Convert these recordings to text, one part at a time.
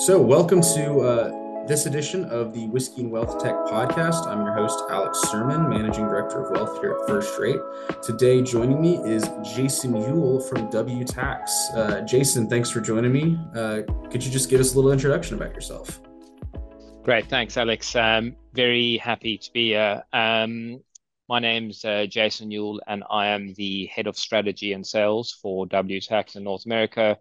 So, welcome to uh, this edition of the Whiskey and Wealth Tech podcast. I'm your host, Alex Sermon, Managing Director of Wealth here at First Rate. Today, joining me is Jason Yule from WTax. Uh, Jason, thanks for joining me. Uh, could you just give us a little introduction about yourself? Great, thanks, Alex. Um, very happy to be here. Um, my name's uh, Jason Yule, and I am the head of strategy and sales for WTax in North America.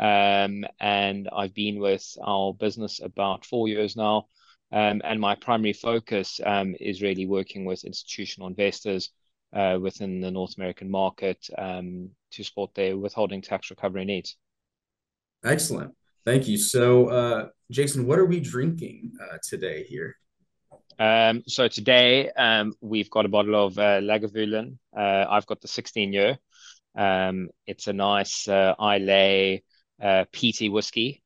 Um, and I've been with our business about four years now. Um, and my primary focus um, is really working with institutional investors uh, within the North American market um, to support their withholding tax recovery needs. Excellent. Thank you. So, uh, Jason, what are we drinking uh, today here? Um, so today um, we've got a bottle of uh, Lagavulin. Uh, I've got the 16 year. Um, it's a nice uh, Islay uh, peaty whiskey,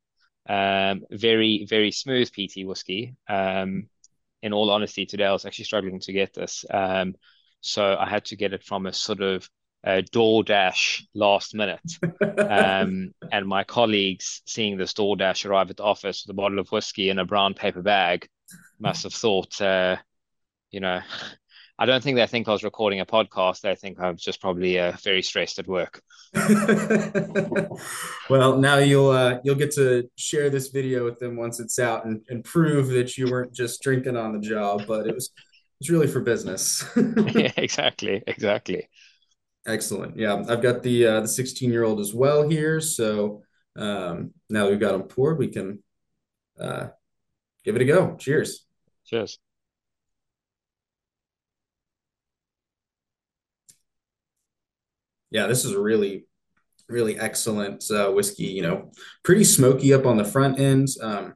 um, very very smooth peaty whiskey. Um, in all honesty, today I was actually struggling to get this, um, so I had to get it from a sort of uh, DoorDash last minute. um, and my colleagues seeing this DoorDash arrive at the office with a bottle of whiskey in a brown paper bag must have thought, uh, you know, I don't think they think I was recording a podcast. They think I'm just probably uh, very stressed at work. well, now you'll uh, you'll get to share this video with them once it's out and, and prove that you weren't just drinking on the job, but it was it's really for business. yeah, exactly, exactly. Excellent. Yeah, I've got the uh, the 16 year old as well here. So um, now we've got them poured, we can uh, give it a go. Cheers. Cheers. Yeah, this is a really, really excellent uh, whiskey. You know, pretty smoky up on the front end um,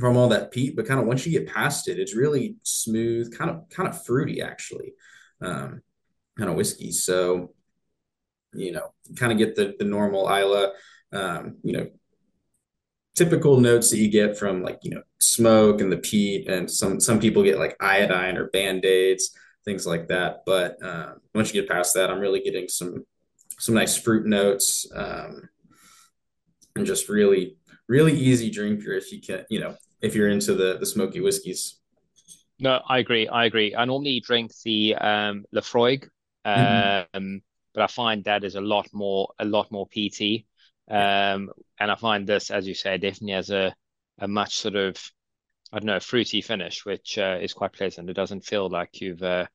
from all that peat, but kind of once you get past it, it's really smooth, kind of kind of fruity actually, um, kind of whiskey. So, you know, kind of get the the normal Islay, um, you know, typical notes that you get from like you know smoke and the peat, and some some people get like iodine or band aids, things like that. But uh, once you get past that, I'm really getting some some nice fruit notes, um, and just really, really easy drinker if you can, you know, if you're into the the smoky whiskeys. No, I agree. I agree. I normally drink the um, Laphroaig, mm-hmm. um, mm-hmm. but I find that is a lot more a lot more peaty, um, and I find this, as you say, definitely has a a much sort of I don't know fruity finish, which uh, is quite pleasant. It doesn't feel like you've uh,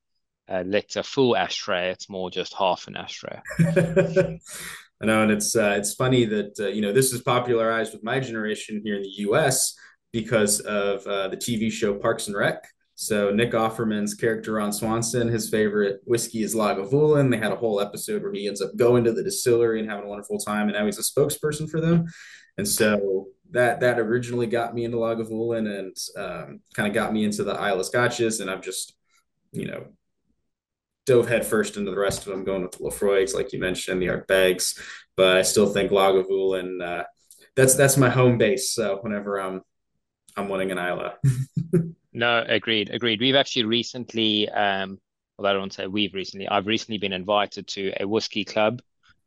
uh, lit a full ashtray. It's more just half an ashtray. I know, and it's uh, it's funny that uh, you know this is popularized with my generation here in the U.S. because of uh, the TV show Parks and Rec. So Nick Offerman's character Ron Swanson, his favorite whiskey is Lagavulin. They had a whole episode where he ends up going to the distillery and having a wonderful time, and now he's a spokesperson for them. And so that that originally got me into Lagavulin and um, kind of got me into the Islay Scotches, and I've just you know dove headfirst into the rest of them, going with the like you mentioned, the Ardbegs. But I still think Lagavulin uh, that's that's my home base. So whenever I'm I'm winning an Islay. no, agreed, agreed. We've actually recently, um, well, I don't say we've recently. I've recently been invited to a whiskey club.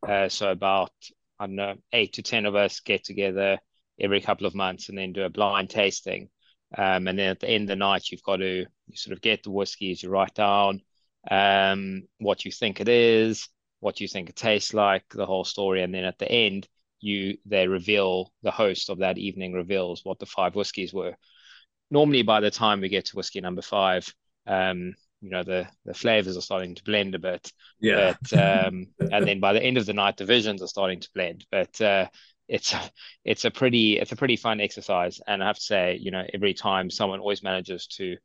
Uh, so about I don't know eight to ten of us get together every couple of months and then do a blind tasting. Um, and then at the end of the night, you've got to you sort of get the whiskeys, you write down um, what you think it is, what you think it tastes like, the whole story, and then at the end, you they reveal the host of that evening reveals what the five whiskies were. Normally, by the time we get to whiskey number five, um, you know the the flavors are starting to blend a bit. Yeah. But, um, and then by the end of the night, the visions are starting to blend. But uh, it's it's a pretty it's a pretty fun exercise, and I have to say, you know, every time someone always manages to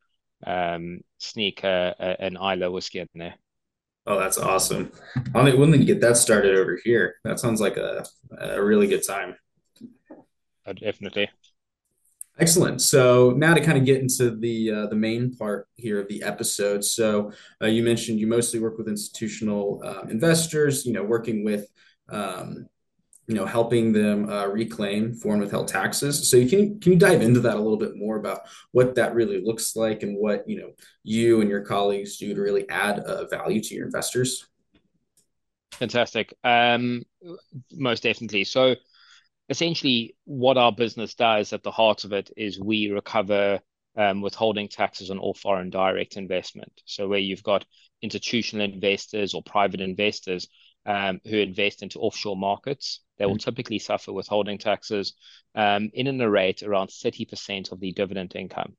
um, sneak a, a, an Islay whiskey in there. Oh, that's awesome! I when not to get that started over here. That sounds like a, a really good time. Uh, definitely. Excellent. So now to kind of get into the uh, the main part here of the episode. So uh, you mentioned you mostly work with institutional uh, investors. You know, working with um, you know, helping them uh, reclaim foreign withheld taxes. So you can can you dive into that a little bit more about what that really looks like and what you know you and your colleagues do to really add uh, value to your investors? Fantastic. Um, most definitely. So essentially, what our business does at the heart of it is we recover um, withholding taxes on all foreign direct investment. So where you've got institutional investors or private investors um, who invest into offshore markets, they will mm-hmm. typically suffer withholding taxes um, in an rate around 30% of the dividend income.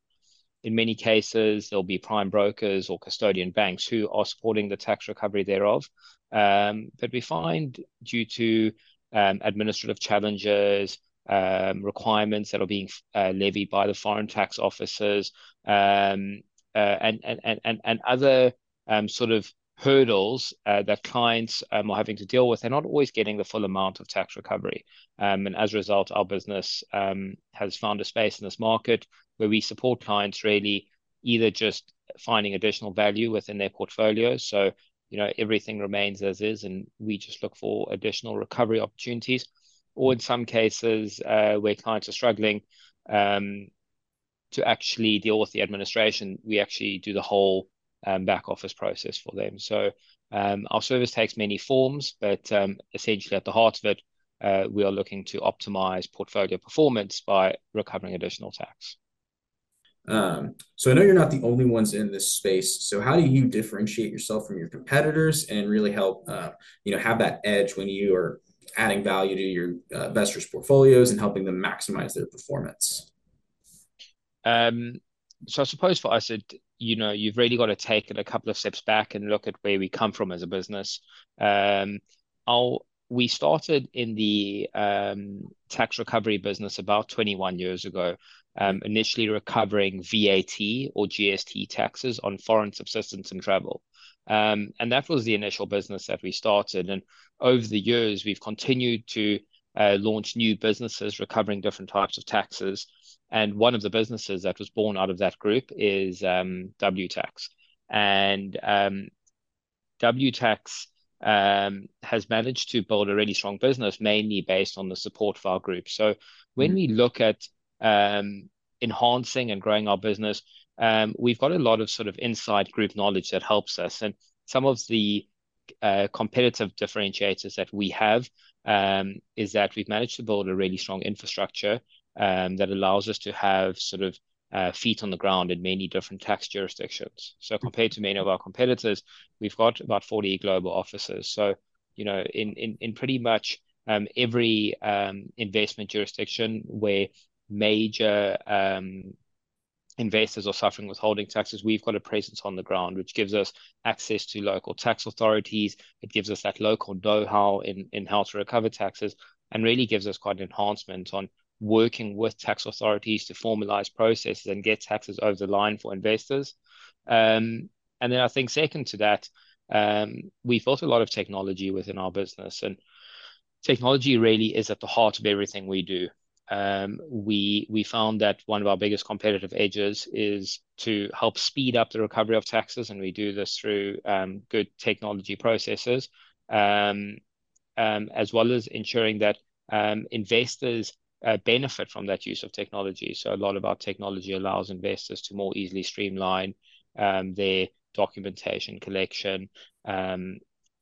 In many cases, there'll be prime brokers or custodian banks who are supporting the tax recovery thereof. Um, but we find due to um, administrative challenges, um, requirements that are being uh, levied by the foreign tax officers, um, uh, and, and, and, and other um, sort of hurdles uh, that clients um, are having to deal with. They're not always getting the full amount of tax recovery. Um, and as a result, our business um, has found a space in this market where we support clients really either just finding additional value within their portfolios. So, you know, everything remains as is, and we just look for additional recovery opportunities or in some cases uh, where clients are struggling um, to actually deal with the administration, we actually do the whole um, back office process for them. So um, our service takes many forms, but um, essentially at the heart of it, uh, we are looking to optimize portfolio performance by recovering additional tax. Um, so I know you're not the only ones in this space. So how do you differentiate yourself from your competitors and really help, uh, you know, have that edge when you are adding value to your uh, investors' portfolios and helping them maximize their performance? Um, so I suppose for us, it you know you've really got to take it a couple of steps back and look at where we come from as a business. Um, we started in the um, tax recovery business about 21 years ago, um, initially recovering VAT or GST taxes on foreign subsistence and travel. Um, and that was the initial business that we started. And over the years, we've continued to uh, launch new businesses recovering different types of taxes. And one of the businesses that was born out of that group is um, WTax. And um, WTax um, has managed to build a really strong business, mainly based on the support of our group. So when mm-hmm. we look at um, enhancing and growing our business, um, we've got a lot of sort of inside group knowledge that helps us. And some of the uh, competitive differentiators that we have um, is that we've managed to build a really strong infrastructure um, that allows us to have sort of uh, feet on the ground in many different tax jurisdictions. So compared to many of our competitors, we've got about 40 global offices. So, you know, in, in, in pretty much um, every um, investment jurisdiction where major um, investors are suffering withholding taxes, we've got a presence on the ground, which gives us access to local tax authorities. It gives us that local know-how in, in how to recover taxes and really gives us quite an enhancement on working with tax authorities to formalize processes and get taxes over the line for investors. Um, and then I think second to that, um, we've built a lot of technology within our business and technology really is at the heart of everything we do um, we we found that one of our biggest competitive edges is to help speed up the recovery of taxes, and we do this through um, good technology processes, um, um as well as ensuring that um, investors uh, benefit from that use of technology. So a lot of our technology allows investors to more easily streamline um, their documentation collection, um,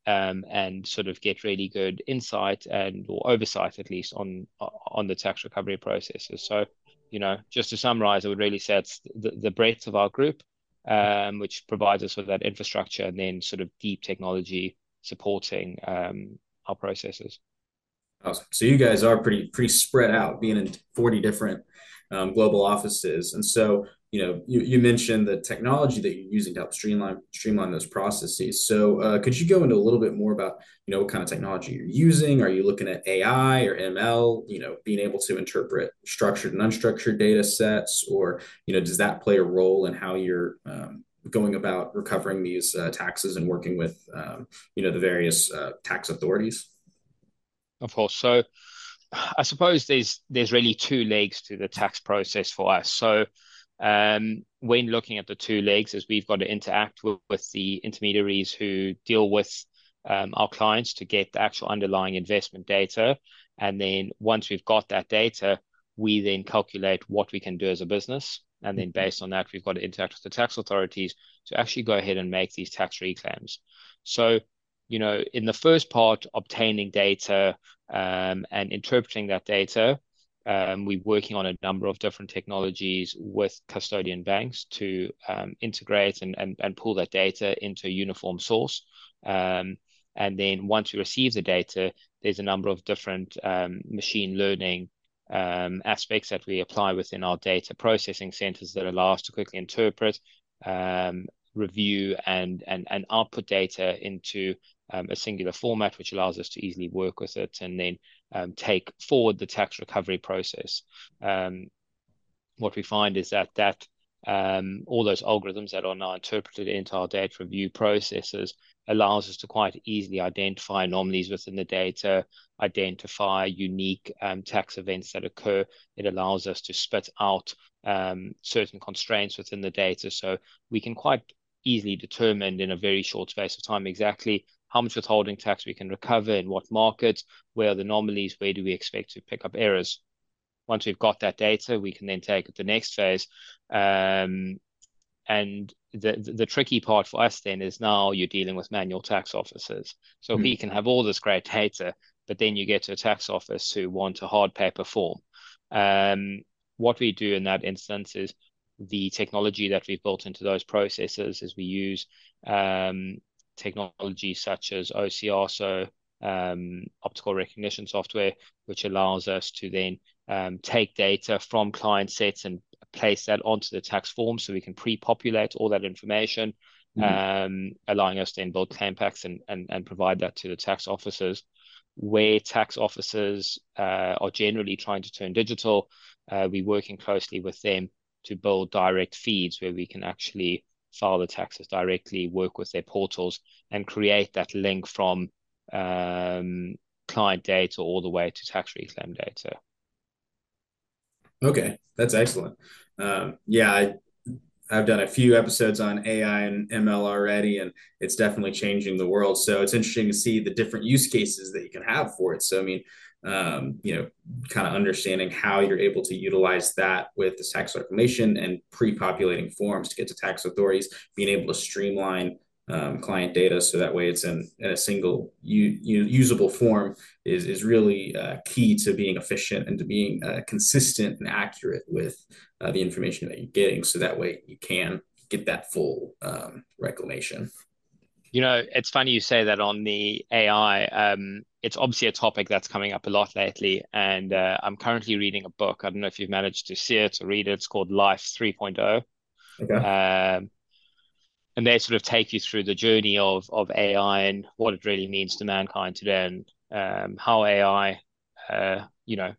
um, and sort of get really good insight and or oversight at least on on the tax recovery processes. So, you know, just to summarize, I would really say it's the, the breadth of our group, um, which provides us with that infrastructure and then sort of deep technology supporting um, our processes. Awesome. So you guys are pretty pretty spread out, being in 40 different um, global offices. And so you know, you, you mentioned the technology that you're using to help streamline streamline those processes. So, uh, could you go into a little bit more about, you know, what kind of technology you're using? Are you looking at AI or ML? You know, being able to interpret structured and unstructured data sets, or you know, does that play a role in how you're um, going about recovering these uh, taxes and working with, um, you know, the various uh, tax authorities? Of course. So, I suppose there's there's really two legs to the tax process for us. So um, when looking at the two legs, is we've got to interact with, with the intermediaries who deal with um, our clients to get the actual underlying investment data. And then once we've got that data, we then calculate what we can do as a business. And then mm-hmm. based on that, we've got to interact with the tax authorities to actually go ahead and make these tax reclaims. So you know, in the first part, obtaining data um, and interpreting that data, um, we're working on a number of different technologies with custodian banks to um, integrate and, and, and pull that data into a uniform source. Um, and then once we receive the data, there's a number of different um, machine learning um, aspects that we apply within our data processing centers that allow us to quickly interpret, review, and, and, and output data into um, a singular format, which allows us to easily work with it and then um, take forward the tax recovery process. Um, what we find is that that um, all those algorithms that are now interpreted into our data review processes allows us to quite easily identify anomalies within the data, identify unique um, tax events that occur. It allows us to spit out um, certain constraints within the data. So we can quite easily determine in a very short space of time exactly how much withholding tax we can recover in what markets, where are the anomalies, where do we expect to pick up errors. Once we've got that data, we can then take it the next phase. Um, and the, the, tricky part for us then is now you're dealing with manual tax officers. So mm. we can have all this great data, but then you get to a tax office who want a hard paper form. Um, what we do in that instance is the technology that we've built into those processes is we use um, technology such as OCR, so um, optical recognition software, which allows us to then um, take data from client sets and place that onto the tax form so we can pre-populate all that information, mm-hmm. um, allowing us to then build claim packs and, and, and provide that to the tax officers. Where tax officers uh, are generally trying to turn digital, uh, we're working closely with them to build direct feeds where we can actually file the taxes directly, work with their portals, and create that link from um, client data all the way to tax reclaim data. Okay, that's excellent. Um, yeah, I, I've done a few episodes on AI and ML already, and it's definitely changing the world. So it's interesting to see the different use cases that you can have for it. So, I mean, um, you know, kind of understanding how you're able to utilize that with this tax reclamation and pre-populating forms to get to tax authorities, being able to streamline um, client data so that way it's in, in a single u- usable form is, is really uh, key to being efficient and to being uh, consistent and accurate with uh, the information that you're getting so that way you can get that full um, reclamation you know, it's funny you say that on the AI. Um, it's obviously a topic that's coming up a lot lately, and uh, I'm currently reading a book. I don't know if you've managed to see it or read it. It's called Life 3.0. Okay. Um, and they sort of take you through the journey of of AI and what it really means to mankind today, and um, how AI, uh, you know,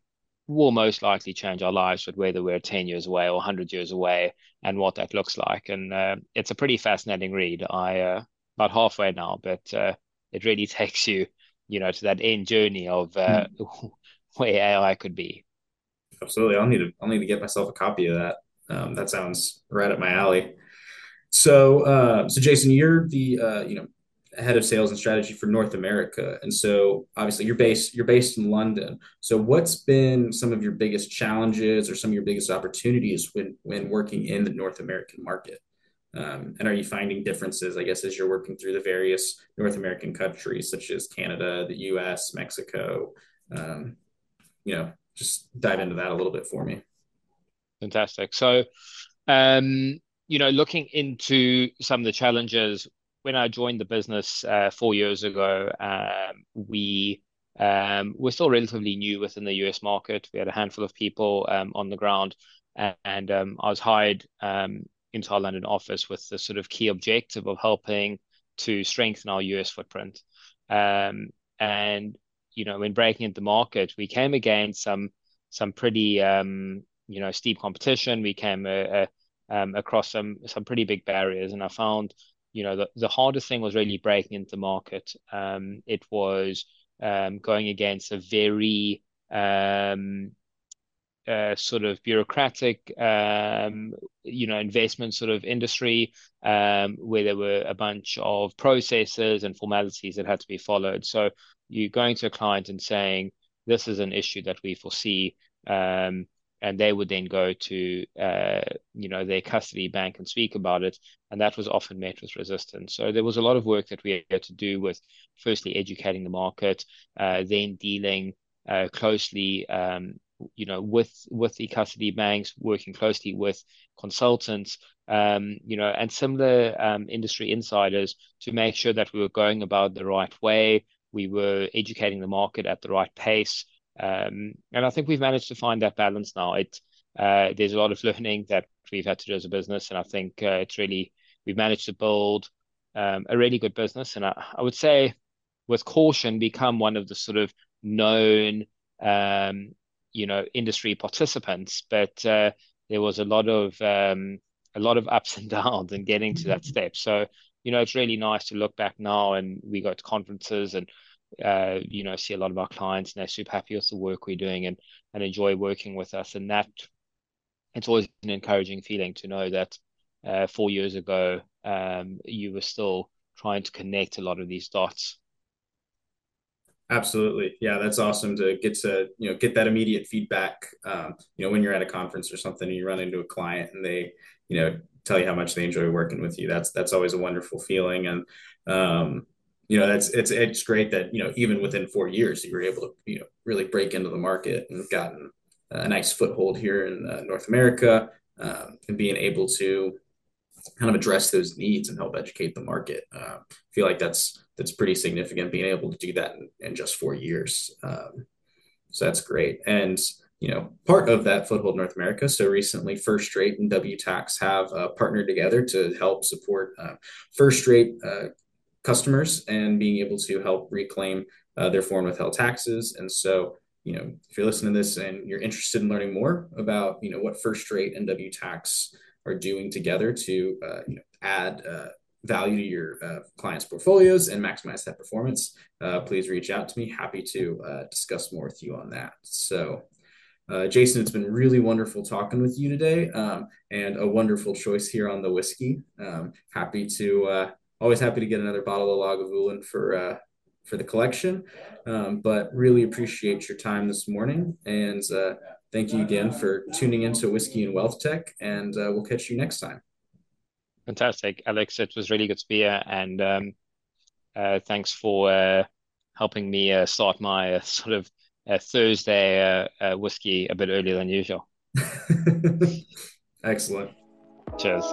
will most likely change our lives, but whether we're 10 years away or 100 years away, and what that looks like. And uh, it's a pretty fascinating read. I uh, about halfway now, but uh, it really takes you, you know, to that end journey of uh, mm. where AI could be. Absolutely, I'll need to I'll need to get myself a copy of that. Um, that sounds right up my alley. So, uh, so Jason, you're the uh, you know head of sales and strategy for North America, and so obviously you're based you're based in London. So, what's been some of your biggest challenges or some of your biggest opportunities when when working in the North American market? Um, and are you finding differences, I guess, as you're working through the various North American countries such as Canada, the US, Mexico? Um, you know, just dive into that a little bit for me. Fantastic. So, um, you know, looking into some of the challenges, when I joined the business uh, four years ago, um, we um, we're still relatively new within the US market. We had a handful of people um, on the ground, and, um, I was hired um, into our London office with the sort of key objective of helping to strengthen our US footprint. Um, and you know, when breaking into the market, we came against some some pretty um, you know steep competition. We came uh, uh, um, across some some pretty big barriers, and I found you know the, the hardest thing was really breaking into the market. Um, it was um, going against a very um, uh, sort of bureaucratic, um, you know, investment sort of industry um, where there were a bunch of processes and formalities that had to be followed. So you're going to a client and saying, "This is an issue that we foresee." Um, and they would then go to uh, you know their custody bank and speak about it, and that was often met with resistance. So there was a lot of work that we had to do with firstly educating the market, uh, then dealing uh, closely um, you know with with the custody banks, working closely with consultants, um, you know, and similar um, industry insiders to make sure that we were going about the right way, we were educating the market at the right pace. Um, and I think we've managed to find that balance now. It uh, there's a lot of learning that we've had to do as a business, and I think uh, it's really we've managed to build um, a really good business. And I, I, would say, with caution, become one of the sort of known, um, you know, industry participants. But uh, there was a lot of um, a lot of ups and downs in getting to that step. So you know, it's really nice to look back now and we go to conferences and uh, you know, see a lot of our clients and they're super happy with the work we're doing and and enjoy working with us. And that it's always an encouraging feeling to know that uh, four years ago um, you were still trying to connect a lot of these dots. Absolutely, yeah, that's awesome to get to you know get that immediate feedback. Um, you know, when you're at a conference or something, and you run into a client and they you know tell you how much they enjoy working with you. That's that's always a wonderful feeling, and um, you know that's it's it's great that you know even within four years you were able to you know really break into the market and gotten a nice foothold here in uh, North America um, and being able to kind of address those needs and help educate the market. Uh, I feel like that's that's pretty significant being able to do that in, in just four years. Um, so that's great. And you know, part of that foothold North America. So recently, First Rate and WTax have uh, partnered together to help support uh, First Rate uh, customers and being able to help reclaim uh, their foreign withheld taxes. And so, you know, if you're listening to this and you're interested in learning more about, you know, what First Rate and WTax are doing together to, uh, you know, add uh, value to your uh, clients' portfolios and maximize that performance, uh, please reach out to me. Happy to uh, discuss more with you on that. So, uh, Jason, it's been really wonderful talking with you today, um, and a wonderful choice here on the whiskey. Um, happy to always happy to get another bottle of Lagavulin for for the collection, um, but really appreciate your time this morning, and uh, thank you again for tuning into Whiskey and Wealth Tech, and uh, we'll catch you next time. Fantastic, Alex. It was really good to be here, and um, uh, thanks for helping me start my sort of Thursday uh, whiskey a bit earlier than usual. Excellent. Cheers.